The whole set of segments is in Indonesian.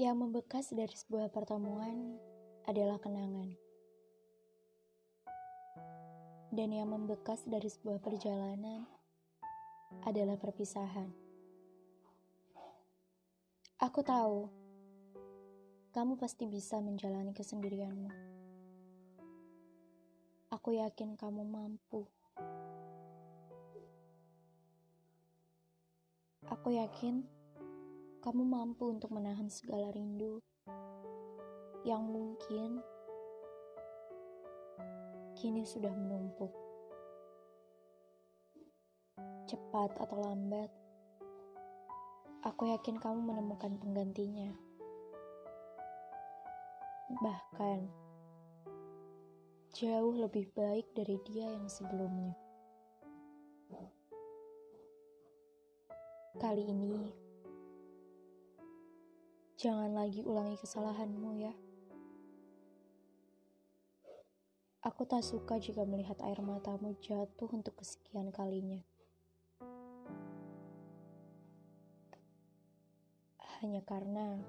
Yang membekas dari sebuah pertemuan adalah kenangan. Dan yang membekas dari sebuah perjalanan adalah perpisahan. Aku tahu kamu pasti bisa menjalani kesendirianmu. Aku yakin kamu mampu. Aku yakin kamu mampu untuk menahan segala rindu yang mungkin kini sudah menumpuk. Cepat atau lambat, aku yakin kamu menemukan penggantinya. Bahkan, jauh lebih baik dari dia yang sebelumnya. Kali ini, Jangan lagi ulangi kesalahanmu ya. Aku tak suka jika melihat air matamu jatuh untuk kesekian kalinya. Hanya karena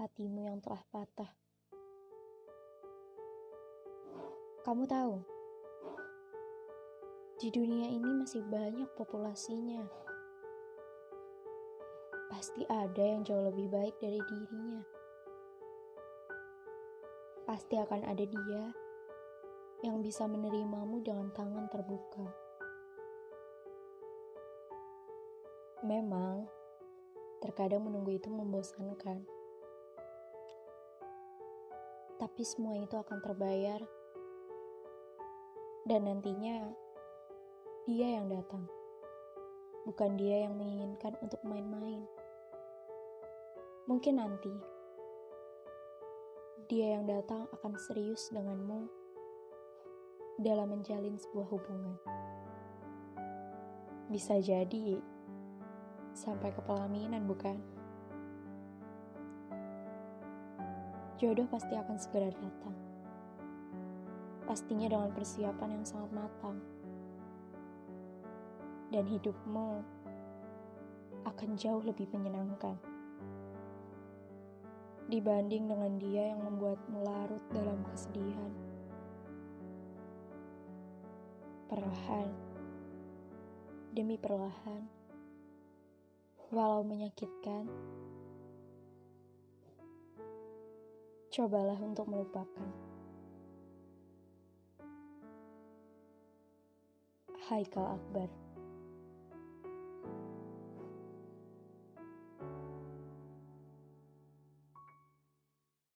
hatimu yang telah patah. Kamu tahu, di dunia ini masih banyak populasinya pasti ada yang jauh lebih baik dari dirinya. Pasti akan ada dia yang bisa menerimamu dengan tangan terbuka. Memang, terkadang menunggu itu membosankan. Tapi semua itu akan terbayar. Dan nantinya, dia yang datang. Bukan dia yang menginginkan untuk main-main. Mungkin nanti dia yang datang akan serius denganmu dalam menjalin sebuah hubungan. Bisa jadi sampai ke pelaminan, bukan? Jodoh pasti akan segera datang. Pastinya dengan persiapan yang sangat matang. Dan hidupmu akan jauh lebih menyenangkan dibanding dengan dia yang membuatmu larut dalam kesedihan. Perlahan, demi perlahan, walau menyakitkan, cobalah untuk melupakan. Haikal Akbar